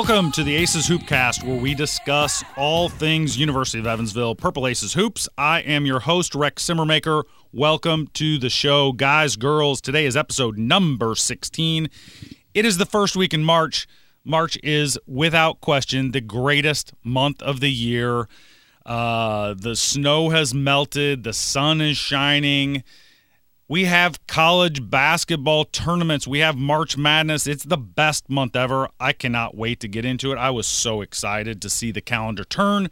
Welcome to the Aces Hoopcast, where we discuss all things University of Evansville Purple Aces Hoops. I am your host, Rex Simmermaker. Welcome to the show, guys, girls. Today is episode number 16. It is the first week in March. March is, without question, the greatest month of the year. Uh, the snow has melted, the sun is shining. We have college basketball tournaments. We have March Madness. It's the best month ever. I cannot wait to get into it. I was so excited to see the calendar turn.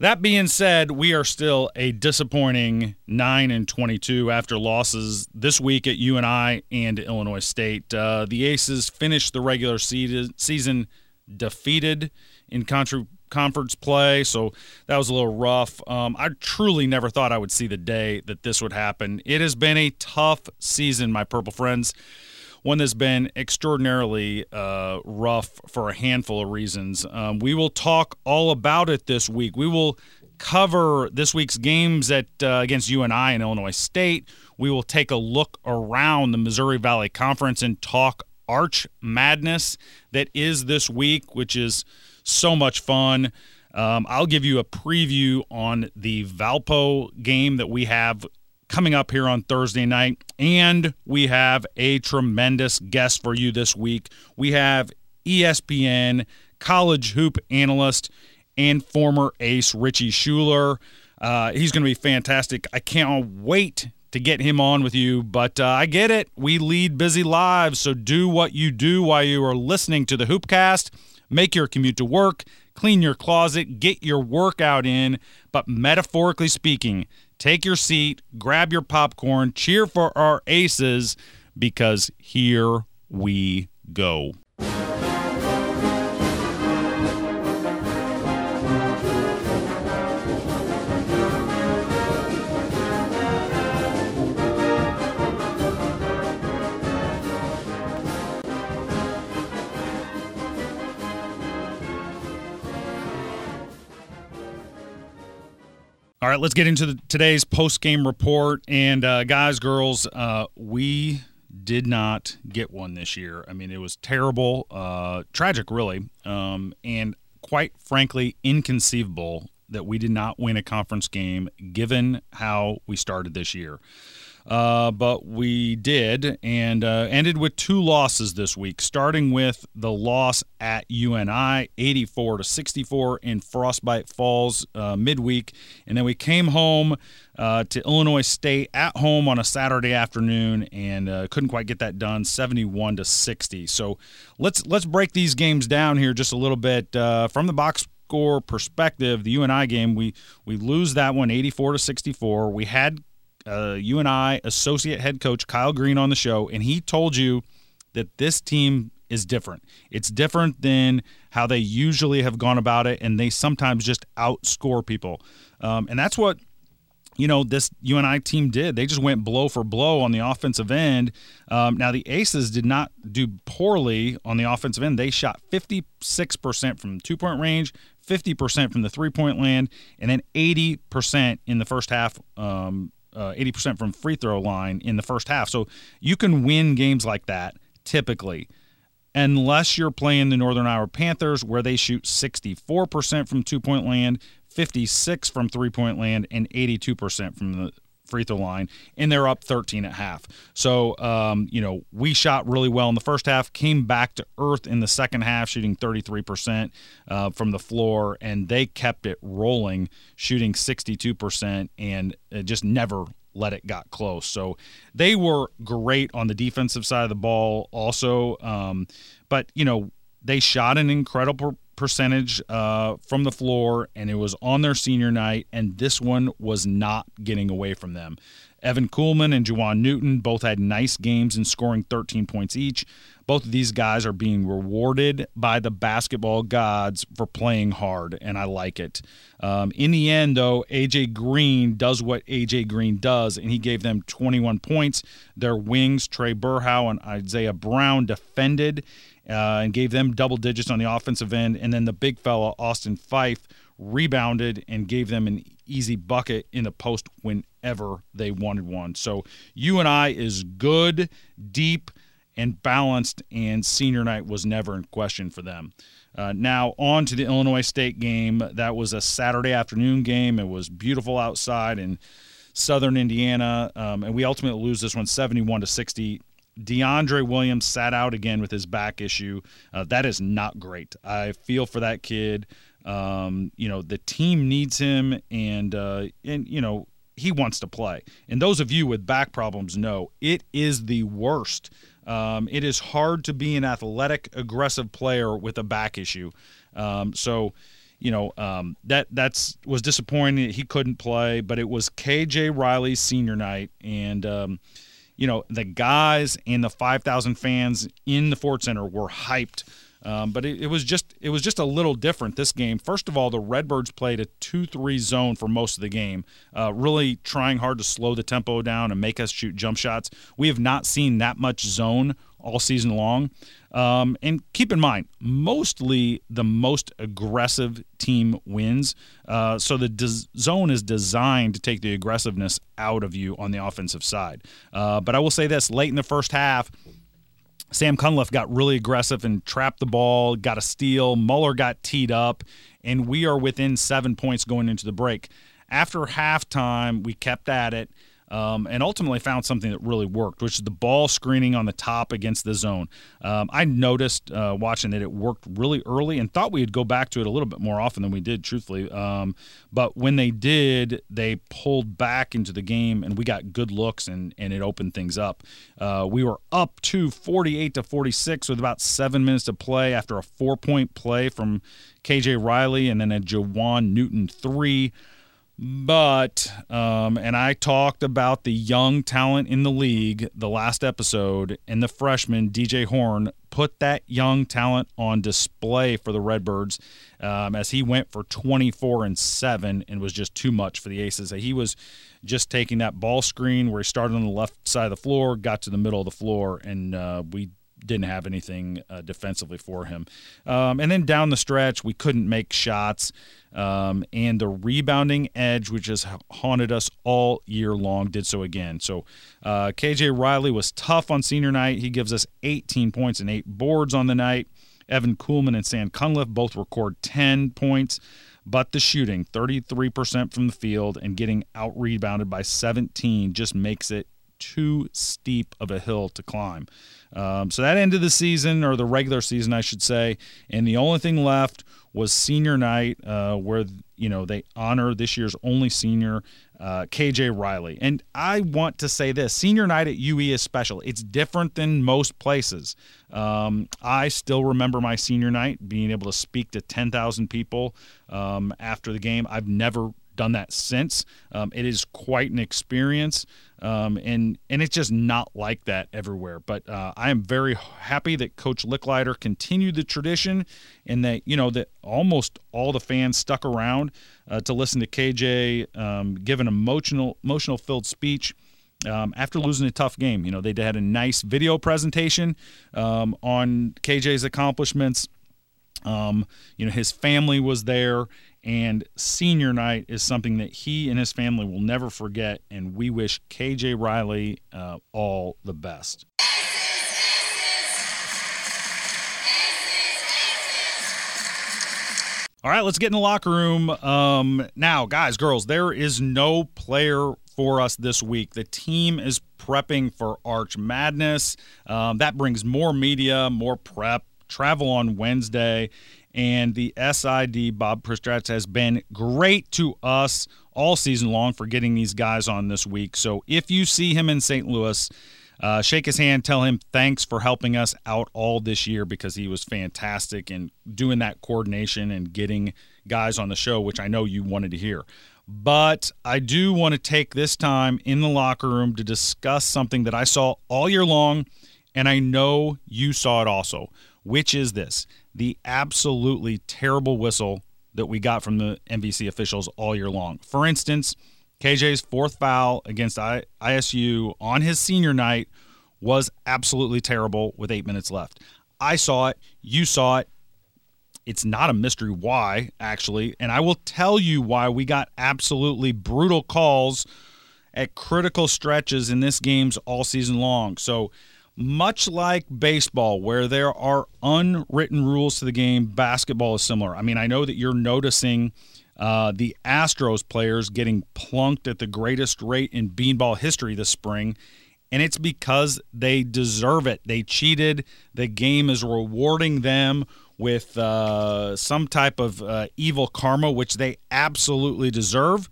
That being said, we are still a disappointing 9 and 22 after losses this week at UNI and Illinois State. Uh, the Aces finished the regular season defeated in contra- conference play, so that was a little rough. Um, I truly never thought I would see the day that this would happen. It has been a tough season, my purple friends. One that's been extraordinarily uh, rough for a handful of reasons. Um, we will talk all about it this week. We will cover this week's games at uh, against UNI and Illinois State. We will take a look around the Missouri Valley Conference and talk Arch Madness that is this week, which is so much fun. Um, I'll give you a preview on the Valpo game that we have coming up here on Thursday night. And we have a tremendous guest for you this week. We have ESPN college hoop analyst and former ace Richie Schueler. Uh, he's going to be fantastic. I can't wait to get him on with you, but uh, I get it. We lead busy lives, so do what you do while you are listening to the Hoopcast make your commute to work, clean your closet, get your workout in. But metaphorically speaking, take your seat, grab your popcorn, cheer for our aces, because here we go. All right, let's get into the, today's post game report. And uh, guys, girls, uh, we did not get one this year. I mean, it was terrible, uh, tragic, really, um, and quite frankly, inconceivable that we did not win a conference game given how we started this year. Uh, but we did and uh, ended with two losses this week, starting with the loss at UNI, 84 to 64 in Frostbite Falls uh, midweek, and then we came home uh, to Illinois State at home on a Saturday afternoon and uh, couldn't quite get that done, 71 to 60. So let's let's break these games down here just a little bit uh, from the box score perspective. The UNI game, we we lose that one, 84 to 64. We had uh, you and I, associate head coach Kyle Green on the show, and he told you that this team is different. It's different than how they usually have gone about it, and they sometimes just outscore people. Um, and that's what you know this UNI team did. They just went blow for blow on the offensive end. Um, now the Aces did not do poorly on the offensive end. They shot 56% from two point range, 50% from the three point land, and then 80% in the first half. Um, uh, 80% from free throw line in the first half. So you can win games like that typically, unless you're playing the Northern Iowa Panthers, where they shoot 64% from two point land, 56 from three point land, and 82% from the free throw line, and they're up 13 at half. So, um, you know, we shot really well in the first half, came back to earth in the second half, shooting 33% uh, from the floor, and they kept it rolling, shooting 62%, and just never let it got close. So they were great on the defensive side of the ball, also. Um, but you know, they shot an incredible percentage uh, from the floor, and it was on their senior night, and this one was not getting away from them. Evan Kuhlman and Jawaun Newton both had nice games in scoring 13 points each. Both of these guys are being rewarded by the basketball gods for playing hard, and I like it. Um, in the end, though, AJ Green does what AJ Green does, and he gave them 21 points. Their wings, Trae Berhow and Isaiah Brown, defended uh, and gave them double digits on the offensive end. And then the big fella, Austin Phyfe, rebounded and gave them an easy bucket in the post whenever they wanted one. So UNI is good, deep, and balanced, and senior night was never in question for them. Uh, now on to the Illinois State game. That was a Saturday afternoon game. It was beautiful outside in Southern Indiana, um, and we ultimately lose this one 71 to 60. DeAndre Williams sat out again with his back issue. Uh, that is not great. I feel for that kid. Um, you know, the team needs him, and uh, and you know he wants to play. And those of you with back problems know it is the worst. Um, it is hard to be an athletic, aggressive player with a back issue. Um, so, you know, um, that that's was disappointing. He couldn't play, but it was KJ Riley's senior night, and um, you know the guys and the 5,000 fans in the Ford Center were hyped um, but it, it, was just it was just a little different this game. First of all, the Redbirds played a two-three zone for most of the game, uh, really trying hard to slow the tempo down and make us shoot jump shots. We have not seen that much zone all season long. Um, and keep in mind, mostly the most aggressive team wins. Uh, so the des- zone is designed to take the aggressiveness out of you on the offensive side. Uh, but I will say this: late in the first half Sam Cunliffe got really aggressive and trapped the ball, got a steal. Muller got teed up, and we are within seven points going into the break. After halftime, we kept at it um, and ultimately found something that really worked, which is the ball screening on the top against the zone. Um, I noticed uh, watching that it worked really early and thought we'd go back to it a little bit more often than we did, truthfully. Um, but when they did, they pulled back into the game and we got good looks and, and it opened things up. Uh, we were up to 48 to 46 with about seven minutes to play after a four point play from KJ Riley and then a Jawaun Newton three. But, um, and I talked about the young talent in the league the last episode, and the freshman, DJ Horn, put that young talent on display for the Redbirds um, as he went for 24 and 7 and was just too much for the Aces. He was just taking that ball screen where he started on the left side of the floor, got to the middle of the floor, and uh, we didn't have anything uh, defensively for him. Um, and then down the stretch, we couldn't make shots. Um, and the rebounding edge, which has haunted us all year long, did so again. So uh, KJ Riley was tough on senior night. He gives us 18 points and eight boards on the night. Evan Kuhlman and Sam Cunliffe both record 10 points. But the shooting, 33% from the field and getting out rebounded by 17, just makes it too steep of a hill to climb. Um, so that ended the season, or the regular season, I should say. And the only thing left was senior night, uh, where you know they honor this year's only senior, uh, KJ Riley. And I want to say this: senior night at UE is special. It's different than most places. Um, I still remember my senior night, being able to speak to 10,000 people um, after the game. I've never done that since. Um, it is quite an experience, um, and and it's just not like that everywhere. But uh, I am very happy that Coach Lickliter continued the tradition, and that you know that almost all the fans stuck around uh, to listen to KJ um, give an emotional emotional filled speech. Um, after losing a tough game. You know, they had a nice video presentation um, on KJ's accomplishments. Um, you know, his family was there, and senior night is something that he and his family will never forget. And we wish KJ Riley uh, all the best. All right, let's get in the locker room. Um, now, guys, girls, there is no player for us this week. The team is prepping for Arch Madness. Um, that brings more media, more prep, travel on Wednesday and the SID Bob Pristash has been great to us all season long for getting these guys on this week. So if you see him in St. Louis, uh, shake his hand, tell him thanks for helping us out all this year because he was fantastic in doing that coordination and getting guys on the show, which I know you wanted to hear. But I do want to take this time in the locker room to discuss something that I saw all year long, and I know you saw it also, which is this the absolutely terrible whistle that we got from the MVC officials all year long. For instance, KJ's fourth foul against ISU on his senior night was absolutely terrible with eight minutes left. I saw it. You saw it. It's not a mystery why, actually. And I will tell you why we got absolutely brutal calls at critical stretches in this game's all season long. So, much like baseball, where there are unwritten rules to the game, basketball is similar. I mean, I know that you're noticing uh, the Astros players getting plunked at the greatest rate in beanball history this spring, and it's because they deserve it. They cheated. The game is rewarding them with uh, some type of uh, evil karma, which they absolutely deserve.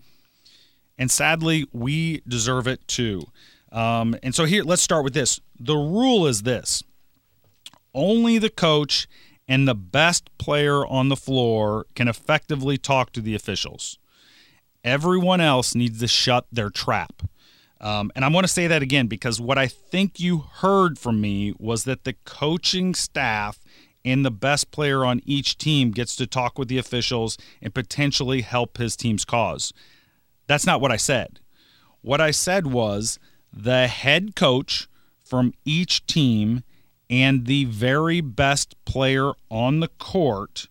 And sadly, we deserve it too. Um, and so here, let's start with this. The rule is this only the coach and the best player on the floor can effectively talk to the officials. Everyone else needs to shut their trap. Um, and I want to say that again because what I think you heard from me was that the coaching staff and the best player on each team gets to talk with the officials and potentially help his team's cause. That's not what I said. What I said was the head coach from each team and the very best player on the court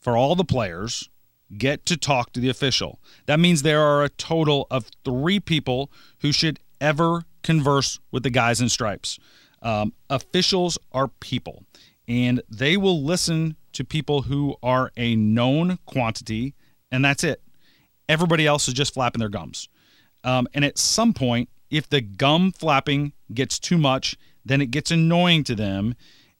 for all the players get to talk to the official. That means there are a total of three people who should ever converse with the guys in stripes. Um, officials are people, and they will listen to people who are a known quantity, and that's it. Everybody else is just flapping their gums. Um, and at some point, if the gum flapping gets too much, then it gets annoying to them.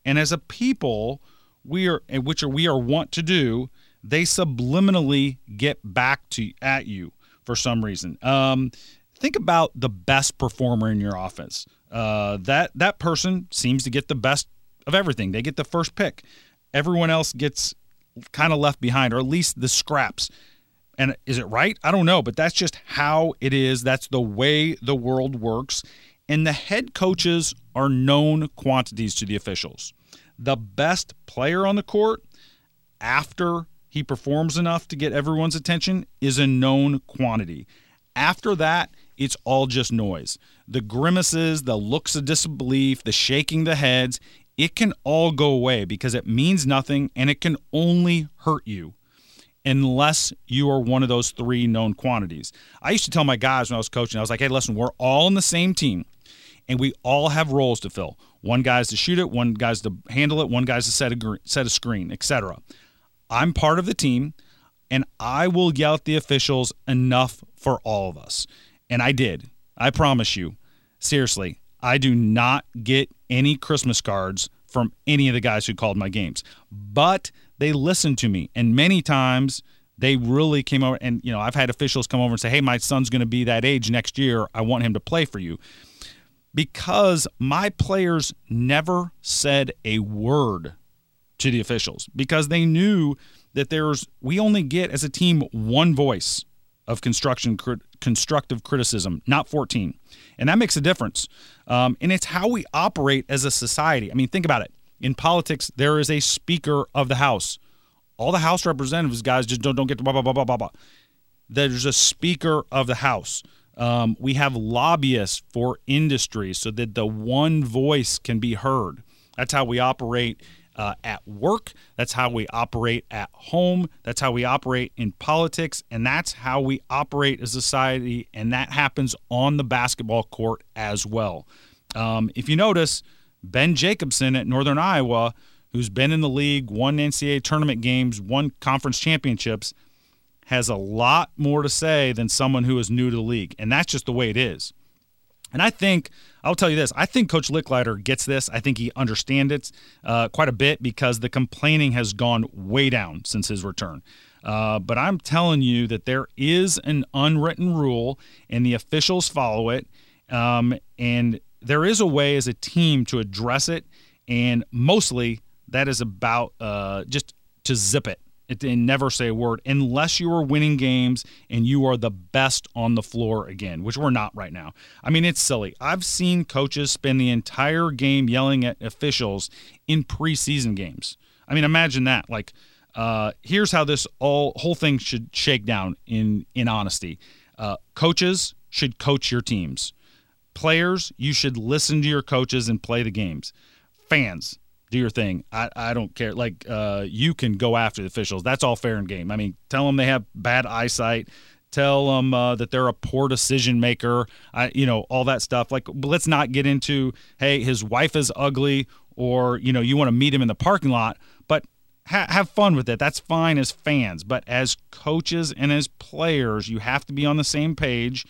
And as a people, we are, which are we are want to do, they subliminally get back to at you for some reason. Um, think about the best performer in your office. Uh, that that person seems to get the best of everything. They get the first pick. Everyone else gets kind of left behind, or at least the scraps. And is it right? I don't know, but that's just how it is. That's the way the world works. And the head coaches are known quantities to the officials. The best player on the court, after he performs enough to get everyone's attention, is a known quantity. After that, it's all just noise. The grimaces, the looks of disbelief, the shaking the heads, it can all go away because it means nothing and it can only hurt you unless you are one of those three known quantities. I used to tell my guys when I was coaching, I was like, hey, listen, we're all on the same team and we all have roles to fill. One guy's to shoot it, one guy's to handle it, one guy's to set a, set a screen, etc. I'm part of the team and I will yell at the officials enough for all of us. And I did. I promise you. Seriously, I do not get any Christmas cards from any of the guys who called my games. But they listened to me. And many times they really came over and, you know, I've had officials come over and say, hey, my son's going to be that age next year. I want him to play for you. Because my players never said a word to the officials because they knew that there's, we only get as a team one voice of construction constructive criticism, not 14, and that makes a difference. Um, and it's how we operate as a society. I mean, think about it in politics, there is a Speaker of the House. All the House representatives, guys, just don't, don't get blah, blah, blah, blah, blah, blah. There's a Speaker of the House. Um, we have lobbyists for industry so that the one voice can be heard. That's how we operate uh, at work. That's how we operate at home. That's how we operate in politics. And that's how we operate as a society. And that happens on the basketball court as well. Um, if you notice, Ben Jacobson at Northern Iowa, who's been in the league, won NCAA tournament games, won conference championships, has a lot more to say than someone who is new to the league. And that's just the way it is. And I think, I'll tell you this, I think Coach Lickliter gets this. I think he understands it uh, quite a bit because the complaining has gone way down since his return. Uh, but I'm telling you that there is an unwritten rule, and the officials follow it. Um, and there is a way as a team to address it, and mostly that is about uh, just to zip it and never say a word unless you are winning games and you are the best on the floor again, which we're not right now. I mean, it's silly. I've seen coaches spend the entire game yelling at officials in preseason games. I mean, imagine that. Like, uh, here's how this all whole thing should shake down in in honesty. Uh, coaches should coach your teams. Players, you should listen to your coaches and play the games. Fans, do your thing. I, I don't care. Like uh, you can go after the officials. That's all fair and game. I mean, tell them they have bad eyesight. Tell them uh, that they're a poor decision maker. I, you know, all that stuff. Like, let's not get into hey, his wife is ugly, or you know, you want to meet him in the parking lot. But ha- have fun with it. That's fine as fans. But as coaches and as players, you have to be on the same page.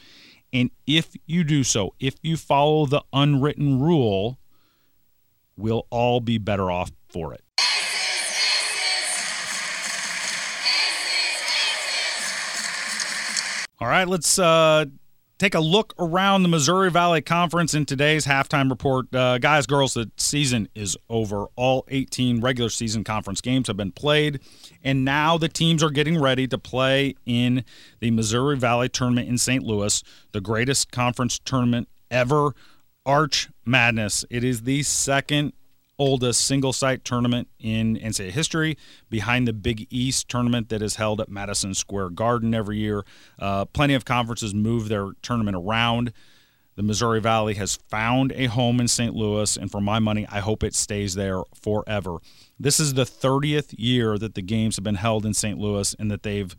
And if you do so, if you follow the unwritten rule, we'll all be better off for it. All right, let's uh, take a look around the Missouri Valley Conference in today's halftime report. Uh, guys, girls, the season is over. All 18 regular season conference games have been played, and now the teams are getting ready to play in the Missouri Valley Tournament in St. Louis, the greatest conference tournament ever. Arch Madness. It is the second oldest single site tournament in NCAA history, behind the Big East tournament that is held at Madison Square Garden every year. Uh, plenty of conferences move their tournament around. The Missouri Valley has found a home in St. Louis, and for my money, I hope it stays there forever. This is the 30th year that the games have been held in St. Louis and that they've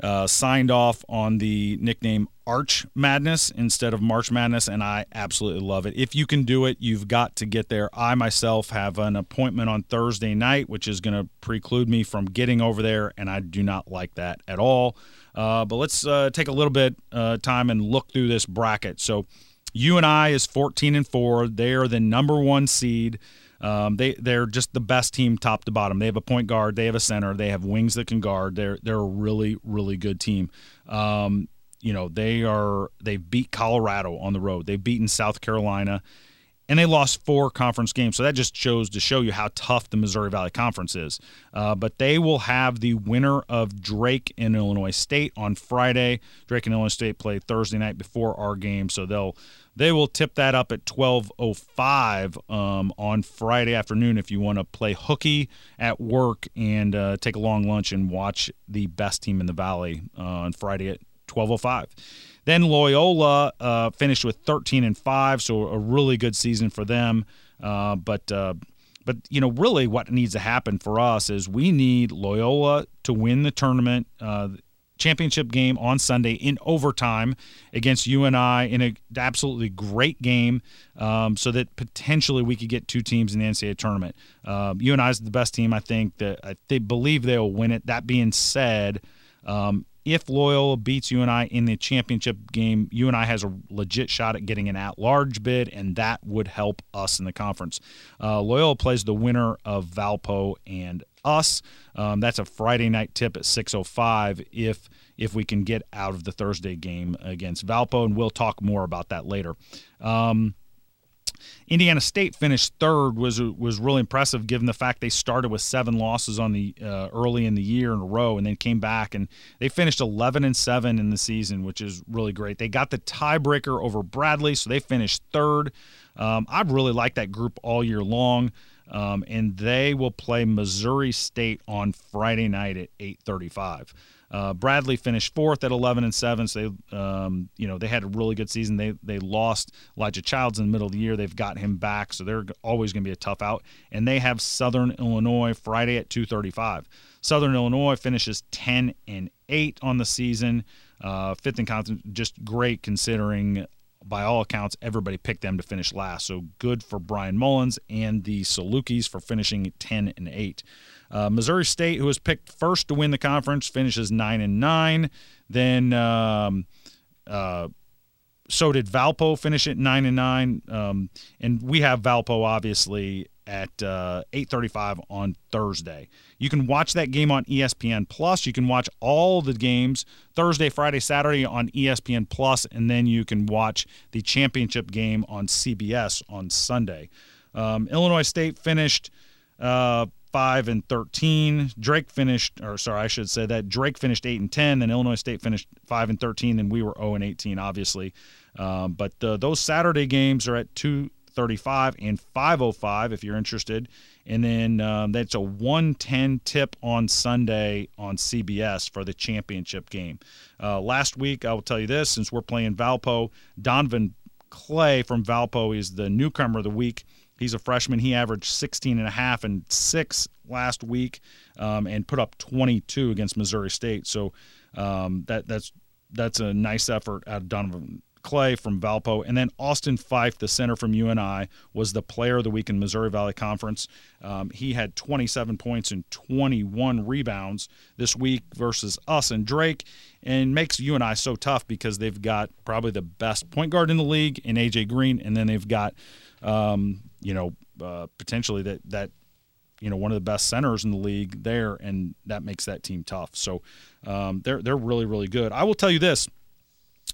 uh, signed off on the nickname Arch Madness instead of March Madness, and I absolutely love it. If you can do it, you've got to get there. I myself have an appointment on Thursday night, which is going to preclude me from getting over there, and I do not like that at all. Uh, but let's uh, take a little bit uh, time and look through this bracket. So, UNI is 14 and four. They are the number one seed. Um, they they're just the best team top to bottom. They have a point guard, they have a center, they have wings that can guard. They're they're a really really good team. Um, you know they are they beat Colorado on the road. They've beaten South Carolina, and they lost four conference games. So that just shows to show you how tough the Missouri Valley Conference is. Uh, but they will have the winner of Drake and Illinois State on Friday. Drake and Illinois State play Thursday night before our game, so they'll they will tip that up at 12:05 um, on Friday afternoon if you want to play hooky at work and uh, take a long lunch and watch the best team in the valley uh, on Friday at 12:05. Then Loyola uh, finished with 13 and five, so a really good season for them. Uh, but uh, but you know, really, what needs to happen for us is we need Loyola to win the tournament. Uh, championship game on Sunday in overtime against UNI in an absolutely great game, um, so that potentially we could get two teams in the NCAA tournament. You Um, UNI is the best team. I think that I, they believe they will win it. That being said. Um, if Loyola beats UNI in the championship game, UNI has a legit shot at getting an at-large bid, and that would help us in the conference. Uh, Loyola plays the winner of Valpo and us. Um, that's a Friday night tip at 6:05 if if we can get out of the Thursday game against Valpo, and we'll talk more about that later. Um, Indiana State finished third was was really impressive given the fact they started with seven losses on the uh, early in the year in a row and then came back and they finished 11 and 7 in the season which is really great. They got the tiebreaker over Bradley so they finished third. Um, I've really liked that group all year long. Um, and they will play Missouri State on Friday night at 8:35. Uh, Bradley finished fourth at 11 and seven, so they, um, you know, they had a really good season. They they lost Elijah Childs in the middle of the year. They've got him back, so they're always going to be a tough out. And they have Southern Illinois Friday at 2:35. Southern Illinois finishes 10 and eight on the season, uh, fifth in conference. Just great considering by all accounts, everybody picked them to finish last. So good for Bryan Mullins and the Salukis for finishing 10 and 8. Uh, Missouri State, who was picked first to win the conference, finishes 9 and 9. Then um, uh, so did Valpo finish at 9 and 9. Um, and we have Valpo obviously at uh, 8:35 on Thursday. You can watch that game on ESPN Plus. You can watch all the games Thursday, Friday, Saturday on ESPN Plus, and then you can watch the championship game on CBS on Sunday. Um, Illinois State finished uh, five and thirteen. Drake finished, or sorry, I should say that Drake finished eight and ten. Then Illinois State finished five and thirteen. Then we were zero and eighteen, obviously. Um, but uh, those Saturday games are at two 35 and 505 if you're interested. And then um, that's a 110 tip on Sunday on CBS for the championship game. Uh, last week, I will tell you this since we're playing Valpo, Donovan Clay from Valpo is the newcomer of the week. He's a freshman. He averaged 16 and a half and six last week, um, and put up 22 against Missouri State. So um, that that's that's a nice effort out of Donovan Clay from Valpo, and then Austin Phyfe, the center from UNI, was the player of the week in Missouri Valley Conference. Um, he had 27 points and 21 rebounds this week versus us and Drake, and makes UNI so tough because they've got probably the best point guard in the league in AJ Green, and then they've got, um, you know, uh, potentially that that you know one of the best centers in the league there, and that makes that team tough. So um, they're they're really really good. I will tell you this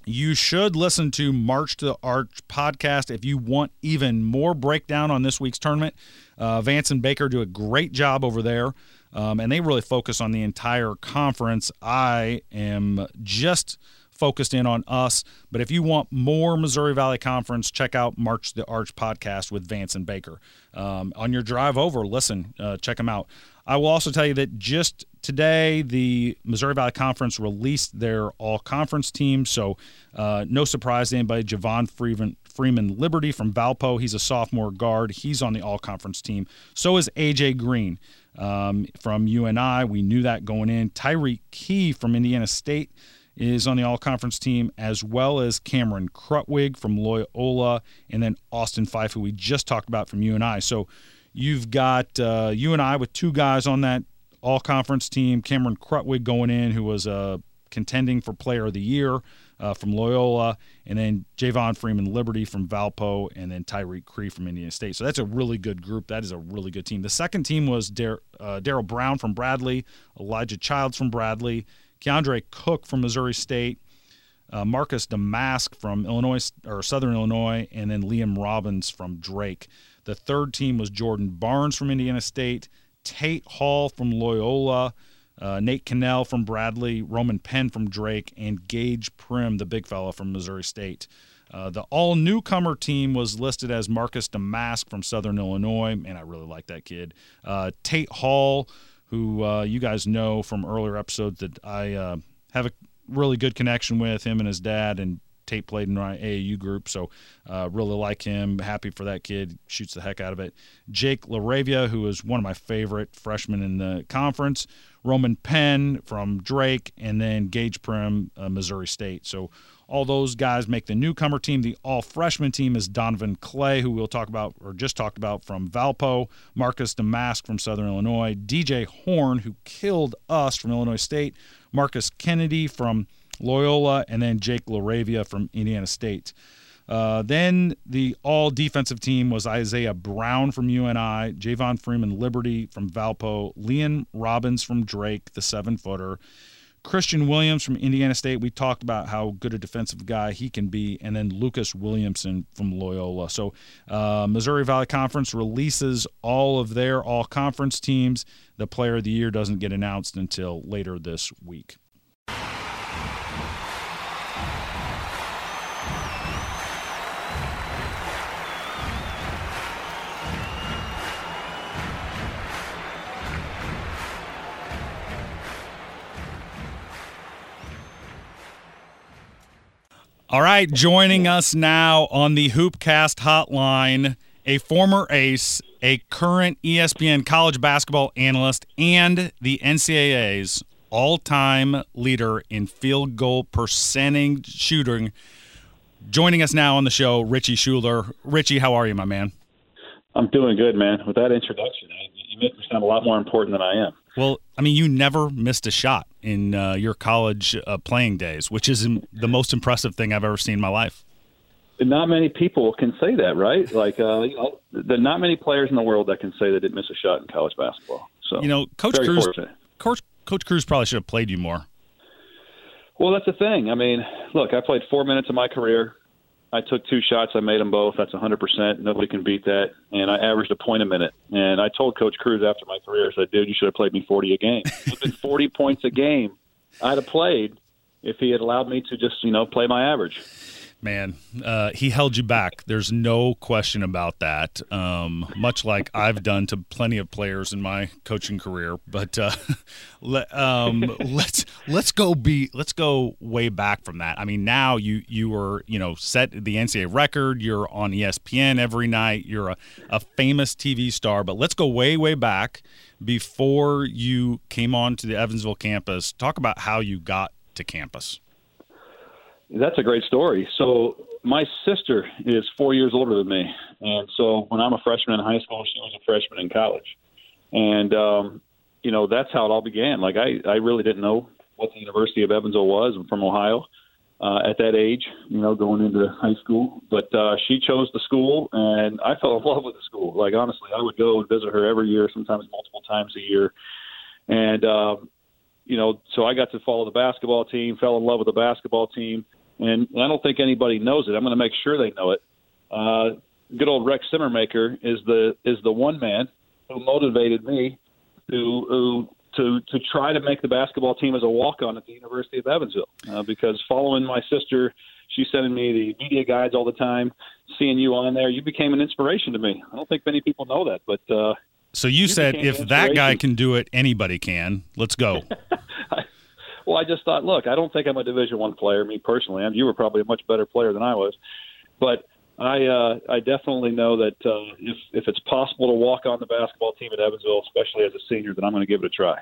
you should listen to March to the Arch podcast if you want even more breakdown on this week's tournament. Uh, Vance and Baker do a great job over there, um, and they really focus on the entire conference. I am just focused in on us. But if you want more Missouri Valley Conference, check out March the Arch podcast with Vance and Baker. Um, on your drive over, listen, uh, check them out. I will also tell you that just today, the Missouri Valley Conference released their all conference team. So, uh, no surprise to anybody. Javon Freeman, Freeman Liberty from Valpo. He's a sophomore guard. He's on the all conference team. So is AJ Green um, from UNI. We knew that going in. Tyreke Key from Indiana State is on the all conference team, as well as Cameron Krutwig from Loyola, and then Austin Phyfe, who we just talked about from UNI. So, You've got uh, I with two guys on that all conference team. Cameron Krutwig going in, who was uh, contending for player of the year uh, from Loyola, and then Javon Freeman Liberty from Valpo, and then Tyreke Key from Indiana State. So that's a really good group. That is a really good team. The second team was Dar- uh, Darrell Brown from Bradley, Elijah Childs from Bradley, Keandre Cook from Missouri State. Uh, Marcus Domask from Illinois or Southern Illinois, and then Liam Robbins from Drake. The third team was Jordan Barnes from Indiana State, Tate Hall from Loyola, uh, Nate Kennell from Bradley, Roman Penn from Drake, and Gaige Prim, the big fella from Missouri State. Uh, the all newcomer team was listed as Marcus Domask from Southern Illinois, and I really like that kid. Uh, Tate Hall, who uh, you guys know from earlier episodes that I uh, have a really good connection with him and his dad, and Tate played in my AAU group, so uh, really like him. Happy for that kid. Shoots the heck out of it. Jake LaRavia, who is one of my favorite freshmen in the conference. Roman Penn from Drake, and then Gaige Prim, uh, Missouri State. So all those guys make the newcomer team. The all freshman team is Donovan Clay, who we'll talk about or just talked about from Valpo, Marcus Domask from Southern Illinois, DJ Horn, who killed us from Illinois State, Marquise Kennedy from Loyola, and then Jake LaRavia from Indiana State. Uh, then the all defensive team was Isaiah Brown from UNI, Javon Freeman Liberty from Valpo, Liam Robbins from Drake, the seven footer, Christian Williams from Indiana State. We talked about how good a defensive guy he can be, and then Lucas Williamson from Loyola. So, uh, Missouri Valley Conference releases all of their all conference teams. The player of the year doesn't get announced until later this week. All right, joining us now on the Hoopcast hotline, a former ace, a current ESPN college basketball analyst, and the NCAA's all-time leader in field goal percentage shooting. Joining us now on the show, Richie Schueler. Richie, how are you, my man? I'm doing good, man. With that introduction, you make me sound a lot more important than I am. Well, I mean, you never missed a shot in uh, your college uh, playing days, which is the most impressive thing I've ever seen in my life. Not many people can say that, right? Like, uh, you know, there are not many players in the world that can say they didn't miss a shot in college basketball. So, you know, Coach Crews, Coach, Coach Crews probably should have played you more. Well, that's the thing. I mean, look, I played four minutes of my career. I took two shots. I made them both. That's 100%. Nobody can beat that. And I averaged a point a minute. And I told Coach Crews after my career, I said, dude, you should have played me 40 a game. It's been 40 points a game I'd have played if he had allowed me to just, you know, play my average. Man, uh, he held you back. There's no question about that. Um, much like I've done to plenty of players in my coaching career. But uh, let, um, let's let's go be let's go way back from that. I mean, now you you were you know set the NCAA record. You're on ESPN every night. You're a, a famous TV star. But let's go way way back before you came on to the Evansville campus. Talk about how you got to campus. That's a great story. So my sister is four years older than me, and so when I'm a freshman in high school, she was a freshman in college, and um, you know that's how it all began. Like I, I really didn't know what the University of Evansville was. I'm from Ohio uh, at that age, you know, going into high school. But uh, she chose the school, and I fell in love with the school. Like honestly, I would go and visit her every year, sometimes multiple times a year, and um, you know, so I got to follow the basketball team, fell in love with the basketball team and I don't think anybody knows it. I'm going to make sure they know it. Uh, good old Rex Simmermaker is the is the one man who motivated me to who, to to try to make the basketball team as a walk on at the University of Evansville uh, because following my sister, she's sending me the media guides all the time. Seeing you on there, you became an inspiration to me. I don't think many people know that, but. Uh, so you, you said if that guy can do it, anybody can. Let's go. Well, I just thought, look, I don't think I'm a Division One player, me personally. And you were probably a much better player than I was, but I uh, I definitely know that uh, if if it's possible to walk on the basketball team at Evansville, especially as a senior, then I'm going to give it a try.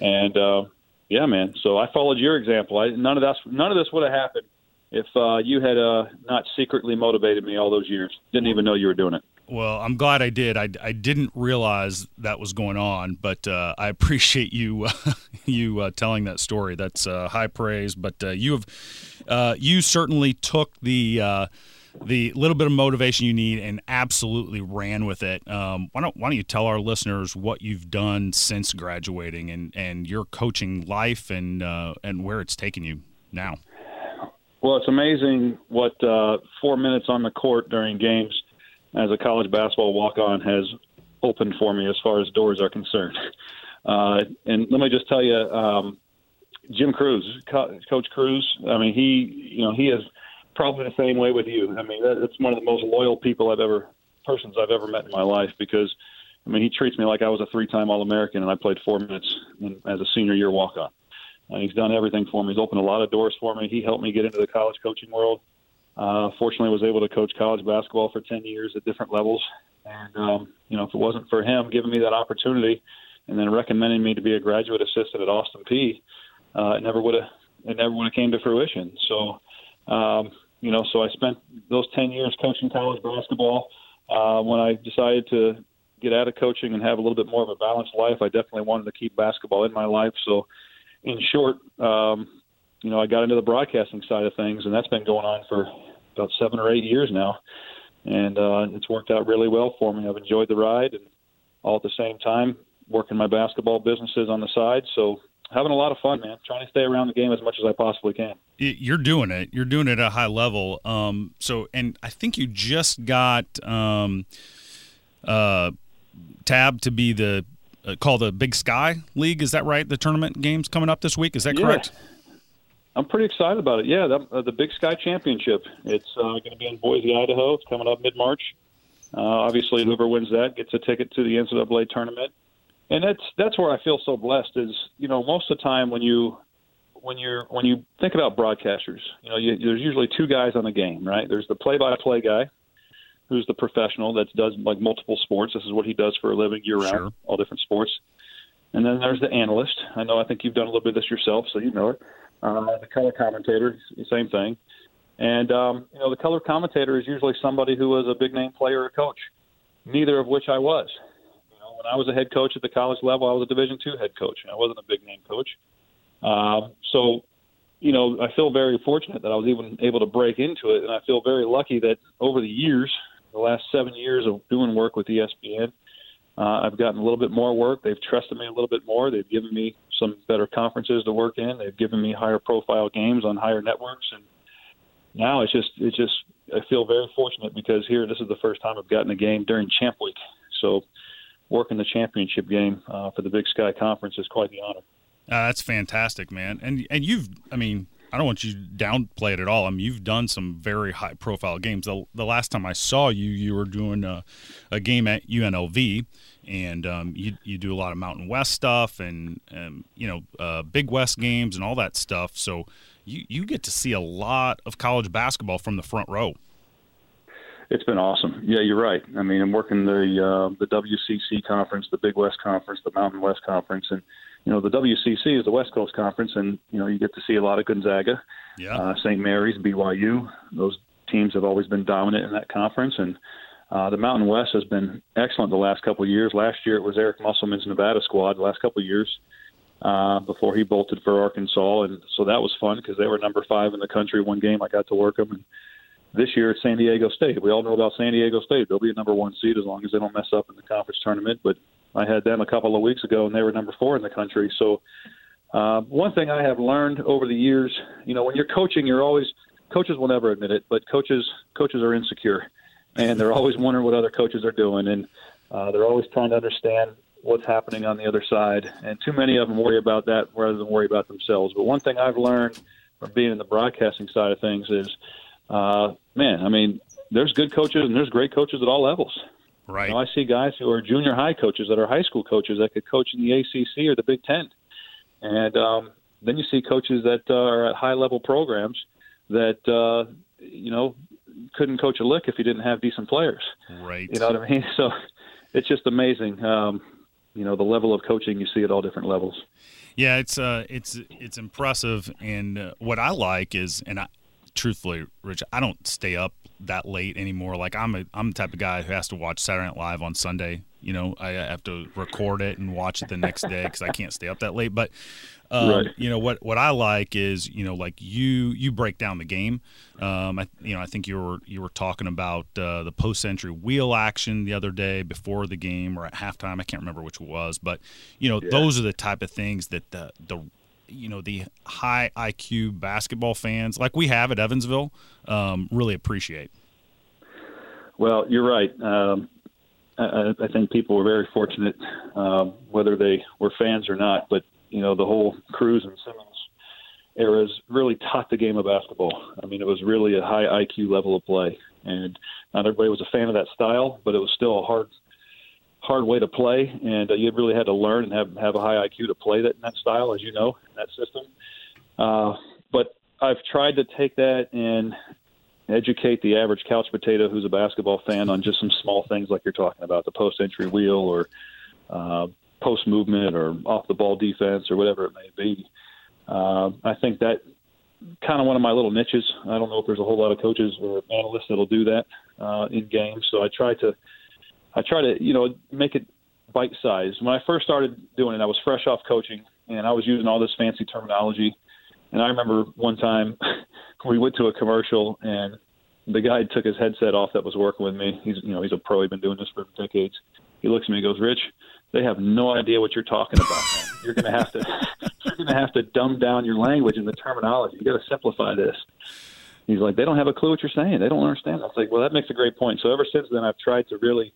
And uh, yeah, man. So I followed your example. I, none of this none of this would have happened if uh, you had uh, not secretly motivated me all those years. Didn't even know you were doing it. Well, I'm glad I did. I, I didn't realize that was going on, but uh, I appreciate you uh, you uh, telling that story. That's uh, high praise. But uh, you have uh, you certainly took the the little bit of motivation you need and absolutely ran with it. Um, why don't Why don't you tell our listeners what you've done since graduating and, and your coaching life and and where it's taken you now? Well, it's amazing what four minutes on the court during games as a college basketball walk on has opened for me as far as doors are concerned. Uh, and let me just tell you, um, Jim Crews, Co- Coach Crews. I mean, he, you know, he is probably the same way with you. I mean, that, that's one of the most loyal people I've ever, persons I've ever met in my life because, I mean, he treats me like I was a three-time All-American and I played four minutes in, as a senior year walk-on. And he's done everything for me. He's opened a lot of doors for me. He helped me get into the college coaching world. Uh, fortunately, was able to coach college basketball for 10 years at different levels. And, um, you know, if it wasn't for him giving me that opportunity and then recommending me to be a graduate assistant at Austin Peay, uh, it never would have, it never would have came to fruition. So, um, you know, so I spent those 10 years coaching college basketball. Uh, when I decided to get out of coaching and have a little bit more of a balanced life, I definitely wanted to keep basketball in my life. So, in short, um, you know, I got into the broadcasting side of things, and that's been going on for about seven or eight years now, and uh, it's worked out really well for me. I've enjoyed the ride, and all at the same time working my basketball businesses on the side. So having a lot of fun, man. Trying to stay around the game as much as I possibly can. You're doing it. You're doing it at a high level. Um, so, and I think you just got um, uh, tab to be the uh, called the Big Sky League. Is that right? The tournament games coming up this week. Is that yeah. correct? I'm pretty excited about it. Yeah, that, uh, the Big Sky Championship. It's uh, going to be in Boise, Idaho. It's coming up mid March. Uh, obviously, whoever wins that gets a ticket to the NCAA tournament, and that's that's where I feel so blessed. Is you know most of the time when you when you're when you think about broadcasters, you know you, there's usually two guys on the game, right? There's the play-by-play guy, who's the professional that does like multiple sports. This is what he does for a living year round, sure. all different sports. And then there's the analyst. I know I think you've done a little bit of this yourself, so you know it. Uh, the color commentator, same thing. And um, you know, the color commentator is usually somebody who was a big name player or coach. Neither of which I was. You know, when I was a head coach at the college level, I was a Division two head coach. I wasn't a big name coach. Um, so, you know, I feel very fortunate that I was even able to break into it, and I feel very lucky that over the years, the last seven years of doing work with ESPN, uh, I've gotten a little bit more work. They've trusted me a little bit more. They've given me some better conferences to work in. They've given me higher profile games on higher networks, and now it's just it's just I feel very fortunate because here this is the first time I've gotten a game during Champ Week. So working the championship game uh, for the Big Sky Conference is quite the honor. Uh, that's fantastic, man. And and you've I mean I don't want you to downplay it at all. I mean, you've done some very high profile games. The, the last time I saw you, you were doing a, a game at UNLV, and um, you you do a lot of Mountain West stuff and um, you know uh, Big West games and all that stuff. So you you get to see a lot of college basketball from the front row. It's been awesome. Yeah, you're right. I mean, I'm working the uh, the WCC conference, the Big West conference, the Mountain West conference, and you know the WCC is the West Coast conference, and you know you get to see a lot of Gonzaga, Yeah. uh, St. Mary's, BYU. Those teams have always been dominant in that conference, and uh, the Mountain West has been excellent the last couple of years. Last year it was Eric Musselman's Nevada squad. The last couple of years uh, before he bolted for Arkansas, and so that was fun because they were number five in the country. One game I got to work them, and this year it's San Diego State. We all know about San Diego State. They'll be a number one seed as long as they don't mess up in the conference tournament. But I had them a couple of weeks ago, and they were number four in the country. So uh, one thing I have learned over the years, you know, when you're coaching, you're always coaches will never admit it, but coaches coaches are insecure, and they're always wondering what other coaches are doing, and uh, they're always trying to understand what's happening on the other side. And too many of them worry about that rather than worry about themselves. But one thing I've learned from being in the broadcasting side of things is, uh, man, I mean, there's good coaches and there's great coaches at all levels. Right. You know, I see guys who are junior high coaches that are high school coaches that could coach in the ACC or the Big Ten, and um, then you see coaches that uh, are at high level programs that uh, you know couldn't coach a lick if you didn't have decent players. right. You know what I mean? So it's just amazing. Um, you know the level of coaching you see at all different levels. Yeah, it's uh, it's it's impressive, and uh, what I like is, and I, truthfully, Rich, I don't stay up that late anymore. Like I'm a I'm the type of guy who has to watch Saturday Night Live on Sunday. You know, I have to record it and watch it the next day because I can't stay up that late. But um, Right. you know what what I like is you know like you you break down the game. Um, I you know I think you were you were talking about uh, the post entry wheel action the other day before the game or at halftime. I can't remember which it was, but you know those are the type of things that the the you know the high IQ basketball fans like we have at Evansville um, really appreciate. Well, you're right. Um, I, I think people were very fortunate, um, whether they were fans or not. But you know, the whole Crews and Simmons eras really taught the game of basketball. I mean, it was really a high IQ level of play, and not everybody was a fan of that style, but it was still a hard, hard way to play, and uh, you really had to learn and have have a high IQ to play that in that style, as you know, in that system. Uh, but I've tried to take that and educate the average couch potato who's a basketball fan on just some small things like you're talking about the post entry wheel or uh, post movement or off the ball defense or whatever it may be. Uh, I think that kind of one of my little niches. I don't know if there's a whole lot of coaches or analysts that'll do that uh, in games. So I try to, I try to, you know, make it bite sized. When I first started doing it, I was fresh off coaching and I was using all this fancy terminology. And I remember one time we went to a commercial and the guy took his headset off that was working with me. He's you know he's a pro. He's been doing this for decades. He looks at me and goes, "Rich, they have no idea what you're talking about. Man. You're gonna have to you're gonna have to dumb down your language and the terminology. You got to simplify this." He's like, "They don't have a clue what you're saying. They don't understand." I was like, "Well, that makes a great point." So ever since then, I've tried to really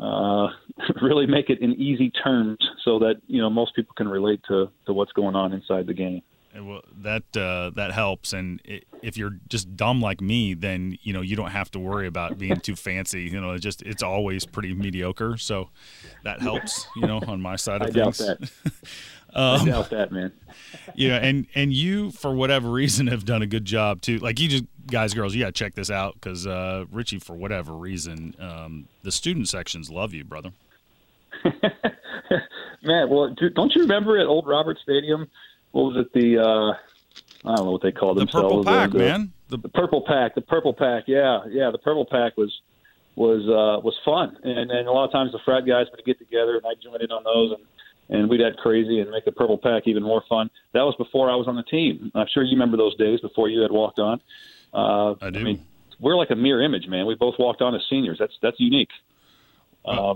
uh, really make it in easy terms so that you know most people can relate to to what's going on inside the game. Well, that uh, that helps, and i if you're just dumb like me, then you know you don't have to worry about being too fancy. You know, it just it's always pretty mediocre, so that helps. You know, on my side of things. I doubt things. that. I doubt that, man. you know, and and you for whatever reason have done a good job too. Like you just guys, girls, you got to check this out because uh, Richie, for whatever reason, um, the student sections love you, brother. Man, well, do- don't you remember at Old Roberts Stadium? What was it? The uh, I don't know what they called The themselves. purple pack, the, man. The The purple pack. The purple pack. Yeah, yeah. The purple pack was was uh, was fun, and and a lot of times the frat guys would get together, and I'd join in on those, and and we'd act crazy and make the purple pack even more fun. That was before I was on the team. I'm sure you remember those days before you had walked on. Uh, I do. I mean, we're like a mirror image, man. We both walked on as seniors. That's that's unique. Uh,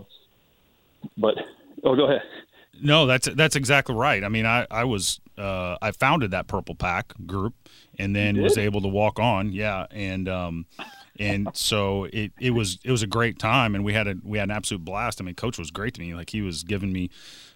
but oh, go ahead. No, that's that's exactly right. I mean, I I was uh, I founded that Purple Pack group, and then was able to walk on. Yeah, and um, and so it, it was it was a great time, and we had a we had an absolute blast. I mean, Coach was great to me. Like he was giving me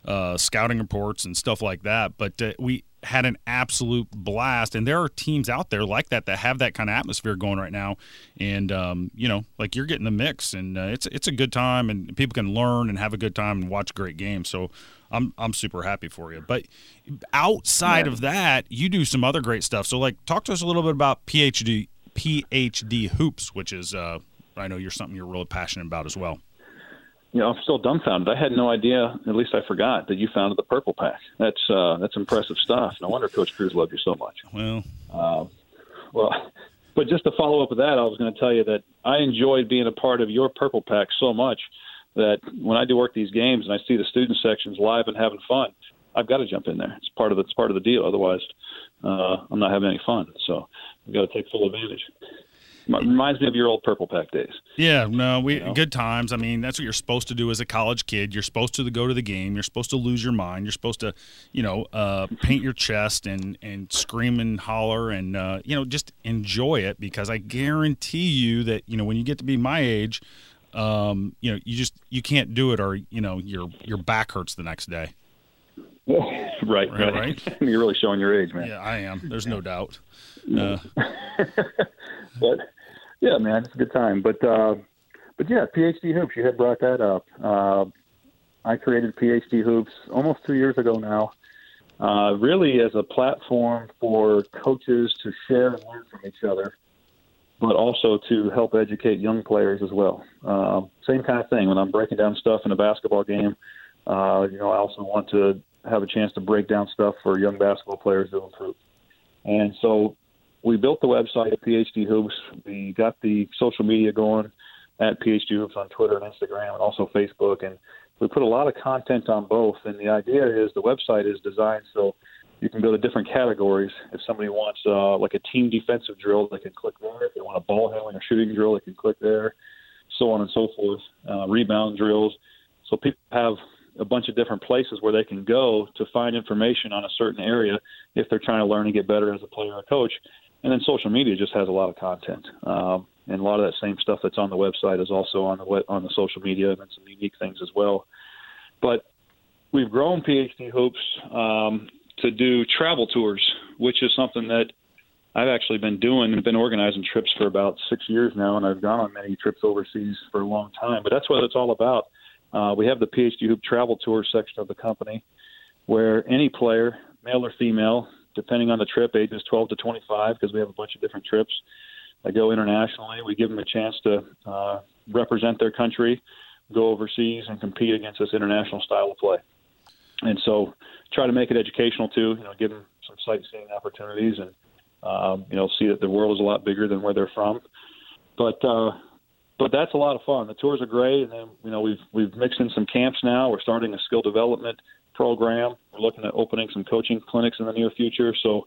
uh, scouting reports and stuff like that. But uh, we had an absolute blast. And there are teams out there like that that have that kind of atmosphere going right now. And um, you know, like you're getting the mix, and uh, it's it's a good time, and people can learn and have a good time and watch great games. So I'm I'm super happy for you. But outside yeah. of that, you do some other great stuff. So like, talk to us a little bit about PhD PhD hoops, which is uh, I know you're something you're really passionate about as well. You know, I'm still dumbfounded. I had no idea. At least I forgot that you founded the Purple Pack. That's uh, that's impressive stuff. No wonder Coach Crews loved you so much. Well, uh, well, but just to follow up with that, I was going to tell you that I enjoyed being a part of your Purple Pack so much that when I do work these games and I see the student sections live and having fun, I've got to jump in there. It's part of the, it's part of the deal. Otherwise, uh, I'm not having any fun. So I've got to take full advantage. Reminds me of your old Purple Pack days. Yeah, no, we you know? good times. I mean, that's what you're supposed to do as a college kid. You're supposed to go to the game. You're supposed to lose your mind. You're supposed to, you know, uh, paint your chest and and scream and holler and uh, you know just enjoy it because I guarantee you that you know when you get to be my age, um, you know, you just you can't do it, or you know, your your back hurts the next day. right, right, right. You're really showing your age, man. Yeah, I am. There's no doubt. Uh, but yeah, man, it's a good time. But uh, but yeah, PhD hoops. You had brought that up. Uh, I created PhD hoops almost two years ago now. Uh, really, as a platform for coaches to share and learn from each other but also to help educate young players as well. Uh, same kind of thing. When I'm breaking down stuff in a basketball game, uh, you know, I also want to have a chance to break down stuff for young basketball players to improve. And so we built the website at PhD Hoops. We got the social media going at PhD Hoops on Twitter and Instagram and also Facebook. And we put a lot of content on both. And the idea is the website is designed so – you can go to different categories. If somebody wants uh, like a team defensive drill, they can click there. If they want a ball handling or shooting drill, they can click there. So on and so forth. Uh, rebound drills. So people have a bunch of different places where they can go to find information on a certain area if they're trying to learn and get better as a player or coach. And then social media just has a lot of content, um, and a lot of that same stuff that's on the website is also on the web, on the social media and some unique things as well. But we've grown PhD hoops um, to do travel tours, which is something that I've actually been doing and been organizing trips for about six years now, and I've gone on many trips overseas for a long time. But that's what it's all about. Uh, we have the PhD Hoop Travel Tour section of the company, where any player, male or female, depending on the trip, ages 12 to 25, because we have a bunch of different trips that go internationally. We give them a chance to uh, represent their country, go overseas, and compete against this international style of play and so try to make it educational too. You know, give them some sightseeing opportunities, and um, you know, see that the world is a lot bigger than where they're from. But uh, but that's a lot of fun. The tours are great, and then you know we've we've mixed in some camps now. We're starting a skill development program. We're looking at opening some coaching clinics in the near future. So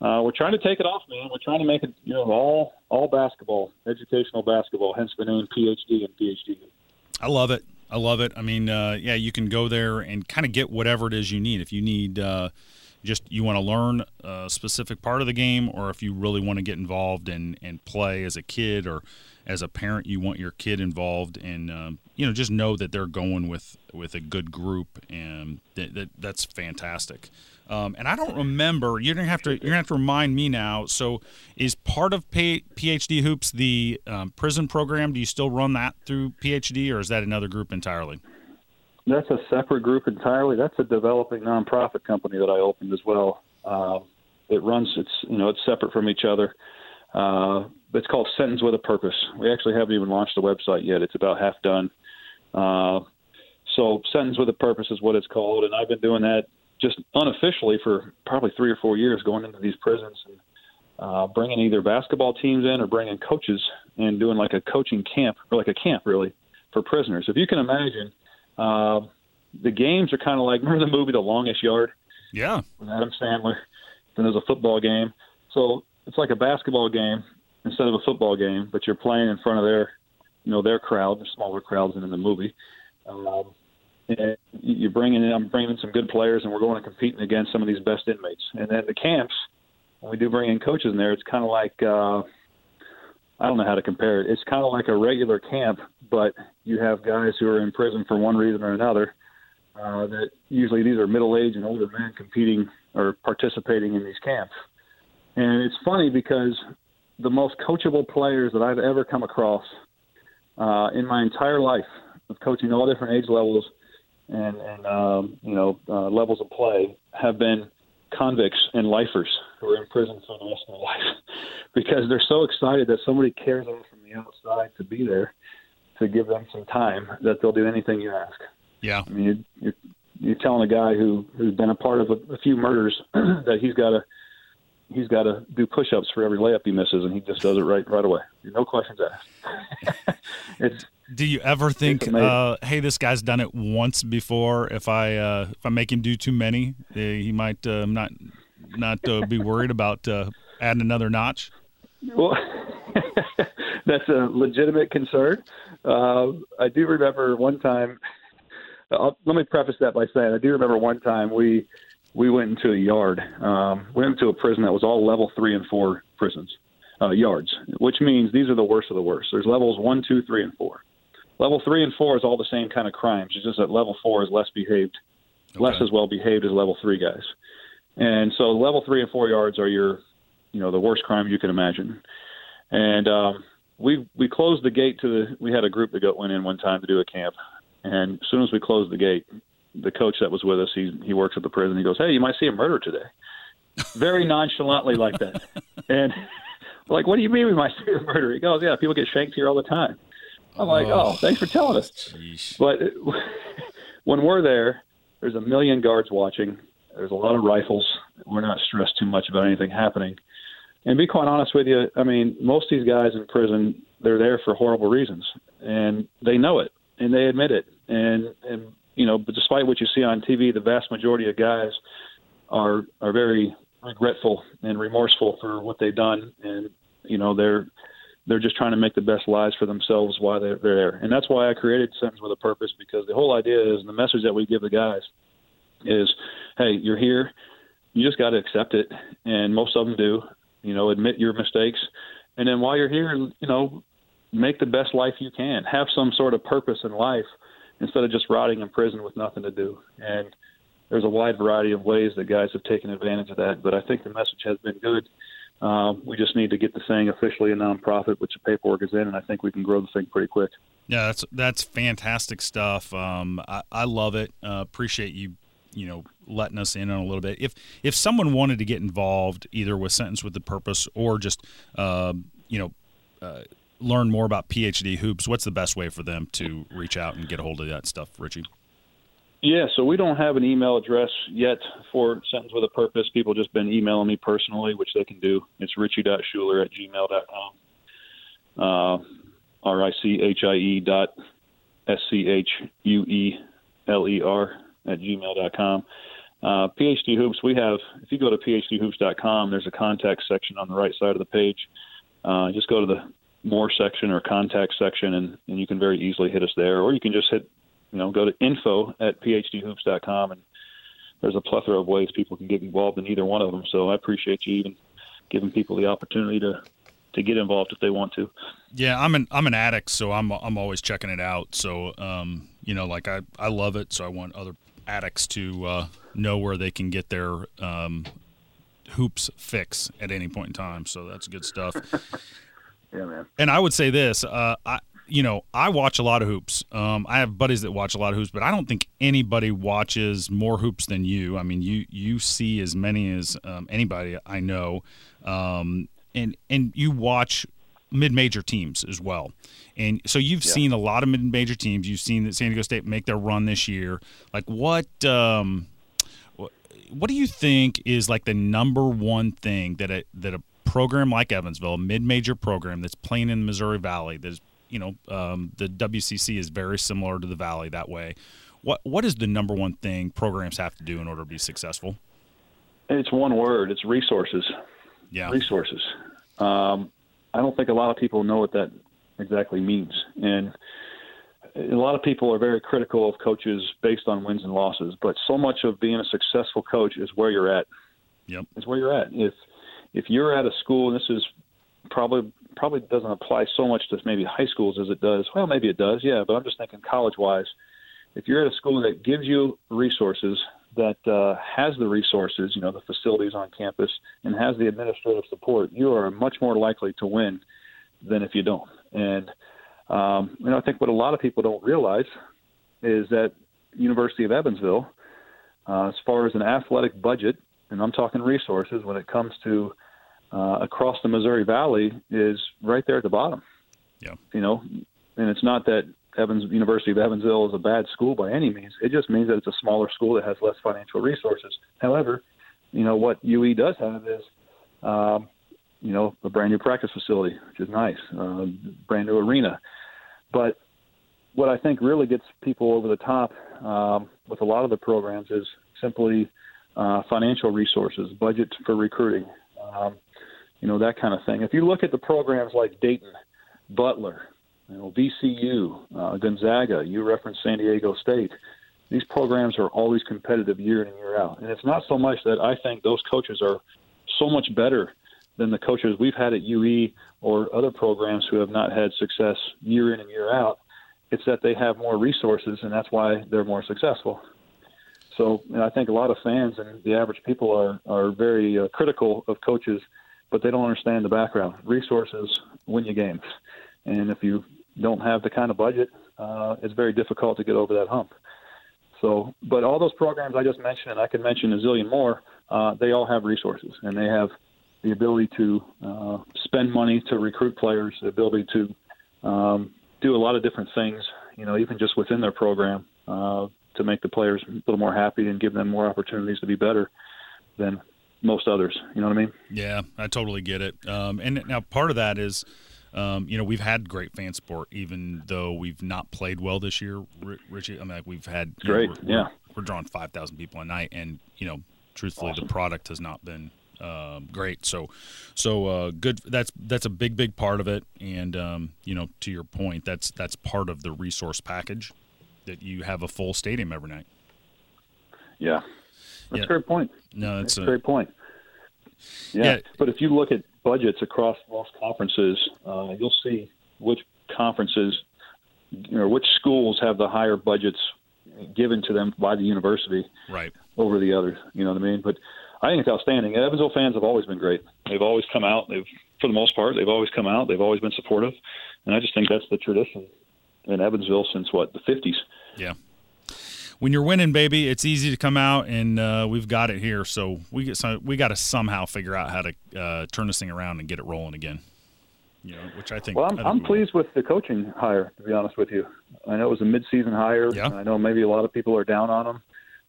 uh, we're trying to take it off, man. We're trying to make it you know all all basketball, educational basketball. Hence the name PhD and PhD. I love it. I love it. I mean, uh, yeah, you can go there and kind of get whatever it is you need. If you need uh, just you want to learn a specific part of the game, or if you really want to get involved and and play as a kid or as a parent, you want your kid involved, and um, you know, just know that they're going with with a good group, and that, that that's fantastic. Um, and I don't remember. You're gonna have to. You're gonna have to remind me now. So, is part of PhD Hoops the um, prison program? Do you still run that through PhD, or is that another group entirely? That's a separate group entirely. That's a developing nonprofit company that I opened as well. Uh, it runs. It's you know it's separate from each other. Uh, it's called Sentence with a Purpose. We actually haven't even launched the website yet. It's about half done. Uh, so Sentence with a Purpose is what it's called, and I've been doing that just unofficially for probably three or four years, going into these prisons and uh, bringing either basketball teams in or bringing coaches and doing like a coaching camp or like a camp really for prisoners. If you can imagine, uh, the games are kind of like remember the movie The Longest Yard? Yeah, with Adam Sandler. Then there's a football game, so it's like a basketball game instead of a football game, but you're playing in front of their, you know, their crowd, the smaller crowds than in the movie. Um, and you're bringing in, I'm bringing in some good players, and we're going to competing against some of these best inmates. And then the camps, when we do bring in coaches in there, it's kind of like uh, I don't know how to compare it. It's kind of like a regular camp, but you have guys who are in prison for one reason or another. Uh, that usually these are middle-aged and older men competing or participating in these camps. And it's funny because the most coachable players that I've ever come across uh, in my entire life of coaching all different age levels and, and um, you know uh, levels of play have been convicts and lifers who are in prison for the rest of their life because they're so excited that somebody cares enough from the outside to be there to give them some time that they'll do anything you ask. Yeah, I mean you're you're telling a guy who who's been a part of a, a few murders that he's got to he's got to do push-ups for every layup he misses, and he just does it right right away. No questions asked. it's do you ever think, uh, hey, this guy's done it once before? If I uh, if I make him do too many, uh, he might uh, not not uh, be worried about uh, adding another notch. Well, that's a legitimate concern. I do remember one time. I'll, let me preface that by saying I do remember one time we we went into a yard. Um, we went into a prison that was all level three and four prisons. Uh, yards, which means these are the worst of the worst. There's levels one, two, three, and four. Level three and four is all the same kind of crimes. It's just that level four is less behaved, okay. less as well behaved as level three guys. And so level three and four yards are your, you know, the worst crime you can imagine. And um, we we closed the gate to the. We had a group that got went in one time to do a camp, and as soon as we closed the gate, the coach that was with us, he he works at the prison. He goes, "Hey, you might see a murder today," very nonchalantly like that. And like, what do you mean we might see a murder? He goes, "Yeah, people get shanked here all the time." I'm like, oh, oh thanks for telling us. Geez. But when we're there, there's a million guards watching. There's a lot of rifles. We're not stressed too much about anything happening. And be quite honest with you, I mean, most of these guys in prison, they're there for horrible reasons, and they know it, and they admit it. And and you know, but despite what you see on TV, the vast majority of guys are are very regretful and remorseful for what they've done, and you know, they're they're just trying to make the best lives for themselves while they're, they're there. And that's why I created Sentence with a Purpose because the whole idea is, the message that we give the guys is, hey, you're here, you just got to accept it, and most of them do. You know, admit your mistakes, and then while you're here, you know, make the best life you can. Have some sort of purpose in life instead of just rotting in prison with nothing to do. And there's a wide variety of ways that guys have taken advantage of that, but I think the message has been good um, we just need to get the thing officially a nonprofit, which the paperwork is in, and I think we can grow the thing pretty quick. Yeah, that's that's fantastic stuff. Um, I, I, love it. Uh, appreciate you, you know, letting us in on a little bit. If if someone wanted to get involved, either with Sentence with the Purpose or just, uh, you know, uh, learn more about PhD hoops, what's the best way for them to reach out and get a hold of that stuff, Richie? Yeah, so we don't have an email address yet for Sentence with a Purpose. People just been emailing me personally, which they can do. It's richie.schueler at gmail.com. Uh, R-I-C-H-I-E dot S-C-H-U-E-L-E-R at gmail.com. Uh, PhD Hoops, we have, if you go to phdhoops.com, there's a contact section on the right side of the page. Uh, just go to the more section or contact section, and, and you can very easily hit us there. Or you can just hit you know, go to info at phdhoops.com, and there's a plethora of ways people can get involved in either one of them. So I appreciate you even giving people the opportunity to to get involved if they want to. Yeah, I'm an I'm an addict, so I'm I'm always checking it out. So um, you know, like I I love it, so I want other addicts to uh, know where they can get their um, hoops fix at any point in time. So that's good stuff. Yeah, man. And I would say this: uh, I you know, I watch a lot of hoops. Um, I have buddies that watch a lot of hoops, but I don't think anybody watches more hoops than you. I mean, you you see as many as um, anybody I know, um, and and you watch mid-major teams as well. And so you've yeah. seen a lot of mid-major teams. You've seen that San Diego State make their run this year. Like what? Um, what, what do you think is like the number one thing that a that a program like Evansville, a mid-major program that's playing in the Missouri Valley, that's you know um, the WCC is very similar to the Valley that way. What what is the number one thing programs have to do in order to be successful? It's one word. It's resources. Yeah, resources. Um, I don't think a lot of people know what that exactly means, and a lot of people are very critical of coaches based on wins and losses. But so much of being a successful coach is where you're at. Yep, is where you're at. If if you're at a school, and this is probably probably doesn't apply so much to maybe high schools as it does. Well, maybe it does, yeah. But I'm just thinking college wise. If you're at a school that gives you resources that uh, has the resources, you know, the facilities on campus, and has the administrative support, you are much more likely to win than if you don't. And um, you know, I think what a lot of people don't realize is that University of Evansville, uh, as far as an athletic budget, and I'm talking resources when it comes to uh, across the Missouri Valley, is right there at the bottom. Yeah. You know, and it's not that Evans University of Evansville is a bad school by any means. It just means that it's a smaller school that has less financial resources. However, you know what UE does have is, um, you know, a brand new practice facility, which is nice, uh, brand new arena. But what I think really gets people over the top um, with a lot of the programs is simply uh, financial resources, budget for recruiting, um, you know, that kind of thing. If you look at the programs like Dayton, Butler, you know, VCU, uh, Gonzaga, you referenced San Diego State. These programs are always competitive year in and year out. And it's not so much that I think those coaches are so much better than the coaches we've had at UE or other programs who have not had success year in and year out. It's that they have more resources, and that's why they're more successful. So I think a lot of fans and the average people are are very uh, critical of coaches, but they don't understand the background. Resources win you games, and if you don't have the kind of budget, uh, it's very difficult to get over that hump. So, but all those programs I just mentioned, and I could mention a zillion more, uh, they all have resources and they have the ability to uh, spend money to recruit players, the ability to um, do a lot of different things, you know, even just within their program uh, to make the players a little more happy and give them more opportunities to be better than most others. You know what I mean? Yeah, I totally get it. Um, and now part of that is um, you know, we've had great fan support, even though we've not played well this year. Richie, I mean, like we've had great, know, we're, yeah. We're, we're drawing five thousand people a night, and you know, truthfully, awesome. the product has not been um, great. So, so uh, good. That's that's a big, big part of it. And um, you know, to your point, that's that's part of the resource package that you have a full stadium every night. Yeah, that's yeah. a great point. No, that's, that's a great point. Yeah. yeah. but if you look at budgets across most conferences, uh, you'll see which conferences or which schools have the higher budgets given to them by the university right. over the others. You know what I mean? But I think it's outstanding. Evansville fans have always been great. They've always come out. They've, for the most part, they've always come out. They've always been supportive, and I just think that's the tradition in Evansville since what the '50s. Yeah, when you're winning, baby, it's easy to come out, and uh, we've got it here. So we get some, we got to somehow figure out how to uh, turn this thing around and get it rolling again. You know, which I think. Well, I'm, think I'm pleased with the coaching hire. To be honest with you, I know it was a midseason hire. Yeah. I know maybe a lot of people are down on him,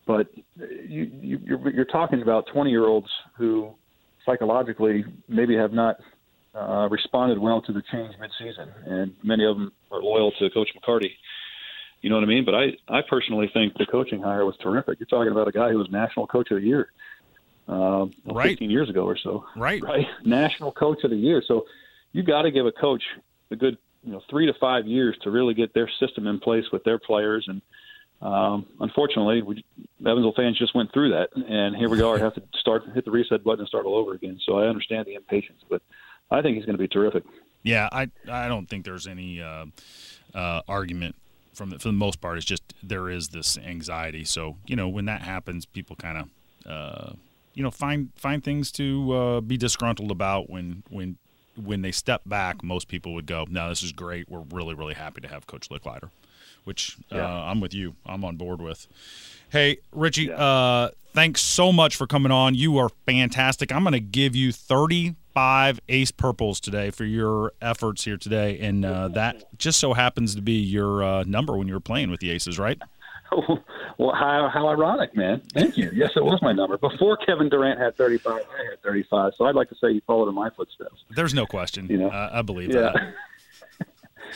but you, you you're, you're talking about 20 year olds who psychologically maybe have not uh, responded well to the change midseason, and many of them are loyal to Coach McCarty. You know what I mean? But I, I personally think the coaching hire was terrific. You're talking about a guy who was national coach of the year, uh, right. 15 years ago or so. Right. Right. National coach of the year. So you got to give a coach a good, you know, three to five years to really get their system in place with their players. And um, unfortunately, we, Evansville fans just went through that, and here we are, have to start hit the reset button and start all over again. So I understand the impatience, but I think he's going to be terrific. Yeah, I I don't think there's any uh, uh, argument from the, for the most part, it's just there is this anxiety. So you know, when that happens, people kind of uh, you know find find things to uh, be disgruntled about. When when when they step back, most people would go, "No, this is great. We're really really happy to have Coach Lickliter," which uh, yeah. uh, I'm with you. I'm on board with. Hey, Richie, yeah. uh, thanks so much for coming on. You are fantastic. I'm going to give you 30 five ace purples today for your efforts here today, and uh, that just so happens to be your uh, number when you were playing with the Aces, right? well, how, how ironic, man. Thank you. Yes, it was my number. Before Kevin Durant had 35, I had 35. So I'd like to say you followed in my footsteps. There's no question. You know? Uh, I believe yeah. that.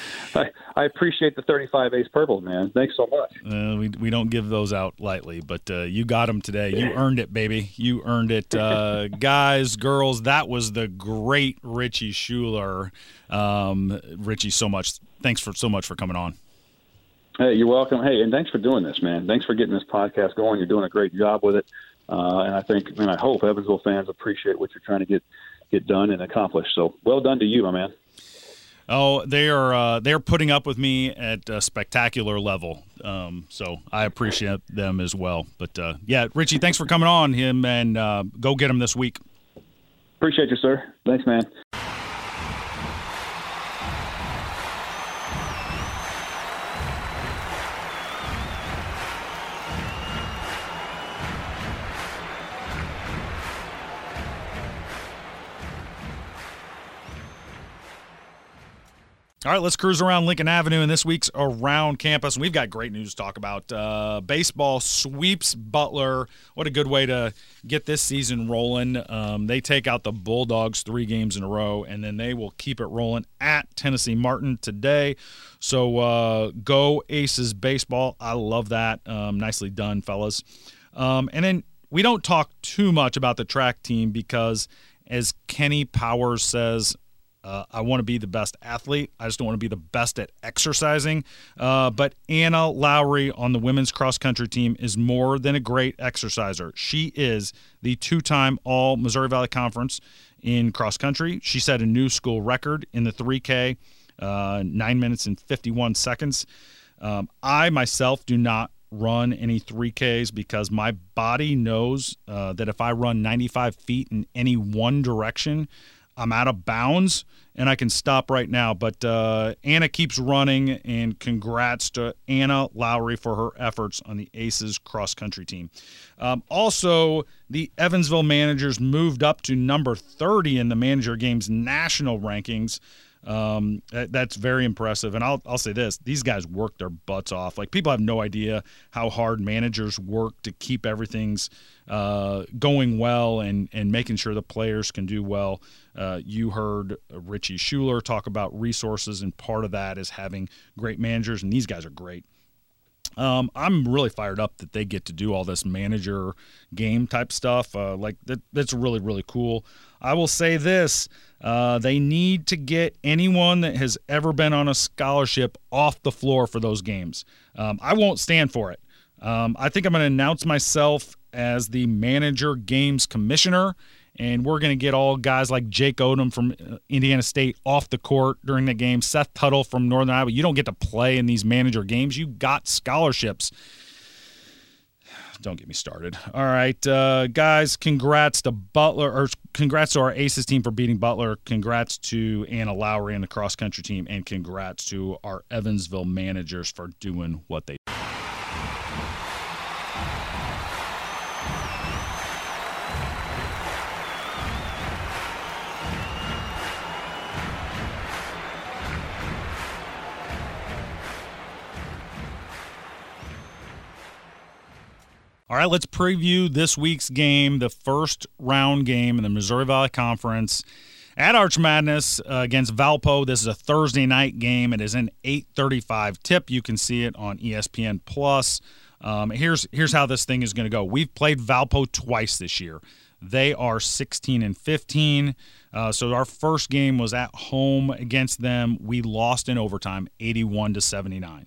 I, I appreciate the 35 ace purple, man. Thanks so much. Uh, we, we don't give those out lightly, but uh, you got them today. You earned it, baby. You earned it. Uh, guys, girls, that was the great Richie Schueler. Um, Richie, so much. Thanks for so much for coming on. Hey, you're welcome. Hey, and thanks for doing this, man. Thanks for getting this podcast going. You're doing a great job with it. Uh, and I think, and I hope Evansville fans appreciate what you're trying to get get done and accomplish. So, well done to you, my man. Oh, they are uh, they are putting up with me at a spectacular level. Um, so I appreciate them as well. But uh, yeah, Richie, thanks for coming on him and uh, go get him this week. Appreciate you, sir. Thanks, man. All right, let's cruise around Lincoln Avenue in this week's Around Campus. We've got great news to talk about. Uh, baseball sweeps Butler. What a good way to get this season rolling. Um, they take out the Bulldogs three games in a row, and then they will keep it rolling at Tennessee Martin today. So uh, go Aces baseball. I love that. Um, nicely done, fellas. Um, and then we don't talk too much about the track team because, as Kenny Powers says, uh, I want to be the best athlete. I just don't want to be the best at exercising. Uh, but Anna Lowry on the women's cross country team is more than a great exerciser. She is the two time All Missouri Valley Conference in cross country. She set a new school record in the 3K, uh, nine minutes and 51 seconds. Um, I myself do not run any 3Ks because my body knows uh, that if I run 95 feet in any one direction, I'm out of bounds and I can stop right now. But uh, Anna keeps running, and congrats to Anna Lowry for her efforts on the Aces cross country team. Um, also, the Evansville managers moved up to number 30 in the manager games national rankings. Um, that, that's very impressive. And I'll, I'll say this these guys work their butts off. Like, people have no idea how hard managers work to keep everything's uh, going well and, and making sure the players can do well. Uh, you heard Richie Schueler talk about resources, and part of that is having great managers, and these guys are great. Um, I'm really fired up that they get to do all this manager game type stuff. Uh, like that, that's really really cool. I will say this: uh, they need to get anyone that has ever been on a scholarship off the floor for those games. Um, I won't stand for it. Um, I think I'm going to announce myself as the manager games commissioner and we're going to get all guys like Jake Odum from uh, Indiana State off the court during the game. Seth Tuttle from Northern Iowa. You don't get to play in these manager games. You got scholarships. Don't get me started. All right, uh, guys. Congrats to Butler, or congrats to our Aces team for beating Butler. Congrats to Anna Lowry and the cross country team, and congrats to our Evansville managers for doing what they. All right, let's preview this week's game, the first round game in the Missouri Valley Conference at Arch Madness uh, against Valpo. This is a Thursday night game. It is an 8:35 tip. You can see it on ESPN Plus. Um, here's here's how this thing is going to go. We've played Valpo twice this year. They are 16 and 15. Uh, so our first game was at home against them. We lost in overtime, 81 to 79.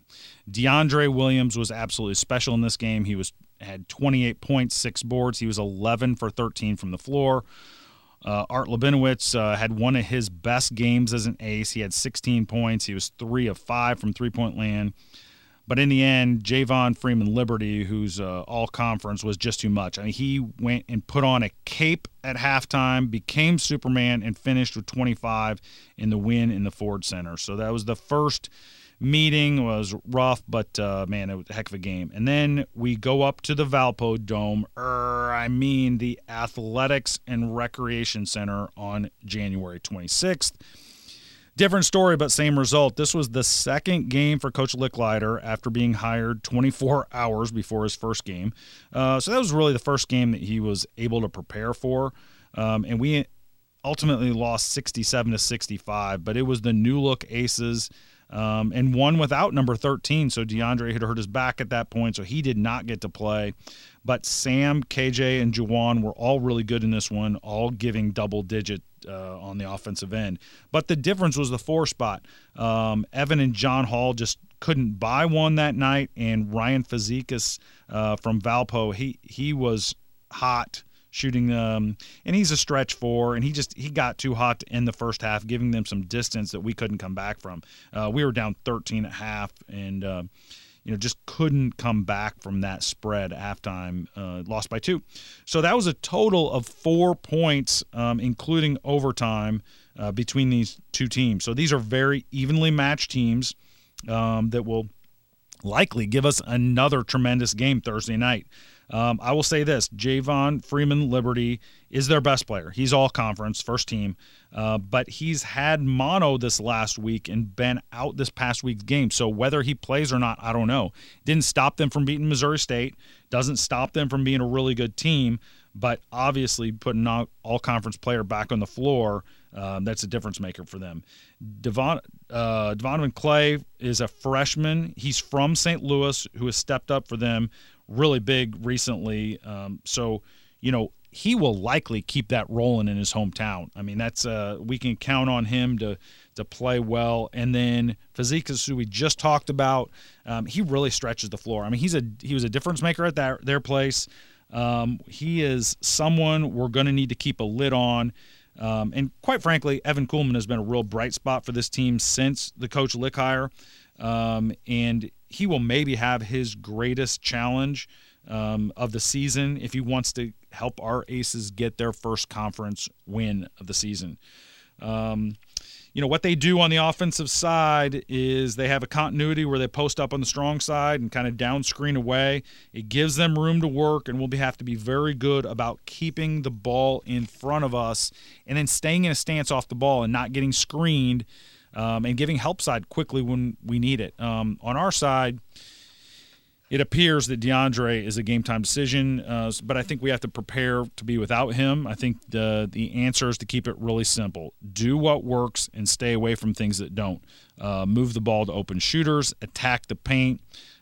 DeAndre Williams was absolutely special in this game. He was had 28 points, six boards. He was 11 for 13 from the floor. Uh, Art Labinowicz uh, had one of his best games as an ace. He had 16 points. He was three of five from three point land. But in the end, Javon Freeman Liberty, who's uh, all conference, was just too much. I mean, he went and put on a cape at halftime, became Superman, and finished with 25 in the win in the Ford Center. So that was the first meeting was rough, but uh, man, it was a heck of a game. And then we go up to the Valpo Dome, er, I mean the Athletics and Recreation Center on January 26th. Different story, but same result. This was the second game for Coach Lickliter after being hired 24 hours before his first game. Uh, so that was really the first game that he was able to prepare for. Um, and we ultimately lost 67 to 65, but it was the new look Aces um, and one without number 13. So DeAndre had hurt his back at that point, so he did not get to play. But Sam, KJ, and Jawaun were all really good in this one, all giving double digit uh, on the offensive end. But the difference was the four spot. Um, Evan and John Hall just couldn't buy one that night, and Ryan Fazekas uh, from Valpo, he he was hot shooting um and he's a stretch four and he just he got too hot in the first half giving them some distance that we couldn't come back from. Uh, we were down 13 at half and uh, you know just couldn't come back from that spread halftime uh, lost by two. So that was a total of four points um, including overtime uh, between these two teams. So these are very evenly matched teams um, that will likely give us another tremendous game Thursday night. Um, I will say this Javon Freeman Liberty is their best player. He's all conference, first team, uh, but he's had mono this last week and been out this past week's game. So whether he plays or not, I don't know. Didn't stop them from beating Missouri State, doesn't stop them from being a really good team, but obviously putting all, all conference player back on the floor. Um, that's a difference maker for them. Devon uh, Devon Clay is a freshman. He's from St. Louis, who has stepped up for them really big recently. Um, so, you know, he will likely keep that rolling in his hometown. I mean, that's uh, we can count on him to to play well. And then Fazekas, who we just talked about, um, he really stretches the floor. I mean, he's a he was a difference maker at their their place. Um, he is someone we're going to need to keep a lid on. Um, and quite frankly, Evan Kuhlman has been a real bright spot for this team since the coach Lick hire. Um, and he will maybe have his greatest challenge um, of the season if he wants to help our Aces get their first conference win of the season. Um, you know what they do on the offensive side is they have a continuity where they post up on the strong side and kind of down screen away. It gives them room to work, and we'll have to be very good about keeping the ball in front of us and then staying in a stance off the ball and not getting screened um, and giving help side quickly when we need it. Um, on our side, it appears that DeAndre is a game time decision, uh, but I think we have to prepare to be without him. I think the the answer is to keep it really simple: do what works and stay away from things that don't. Uh, move the ball to open shooters, attack the paint,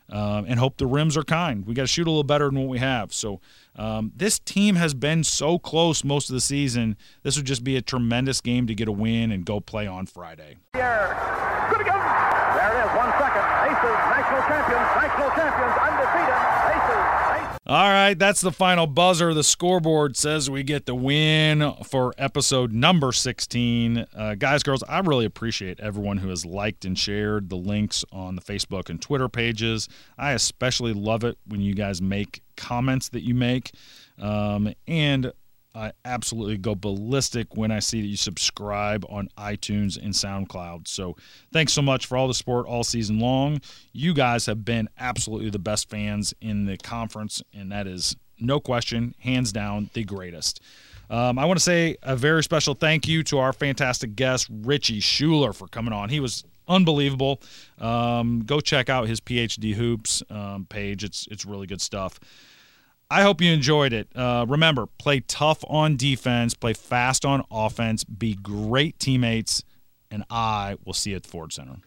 um, and hope the rims are kind. We got to shoot a little better than what we have. So um, this team has been so close most of the season. This would just be a tremendous game to get a win and go play on Friday. Yeah. Good again. There it is. One second. National champions, national champions. All right, that's the final buzzer. The scoreboard says we get the win for episode number 16. Uh, guys, girls, I really appreciate everyone who has liked and shared the links on the Facebook and Twitter pages. I especially love it when you guys make comments that you make. Um, and I absolutely go ballistic when I see that you subscribe on iTunes and SoundCloud. So thanks so much for all the support all season long. You guys have been absolutely the best fans in the conference, and that is no question, hands down, the greatest. Um, I want to say a very special thank you to our fantastic guest, Richie Schueler, for coming on. He was unbelievable. Um, go check out his PhD Hoops um, page. It's it's really good stuff. I hope you enjoyed it. Uh, remember, play tough on defense, play fast on offense, be great teammates, and I will see you at the Ford Center.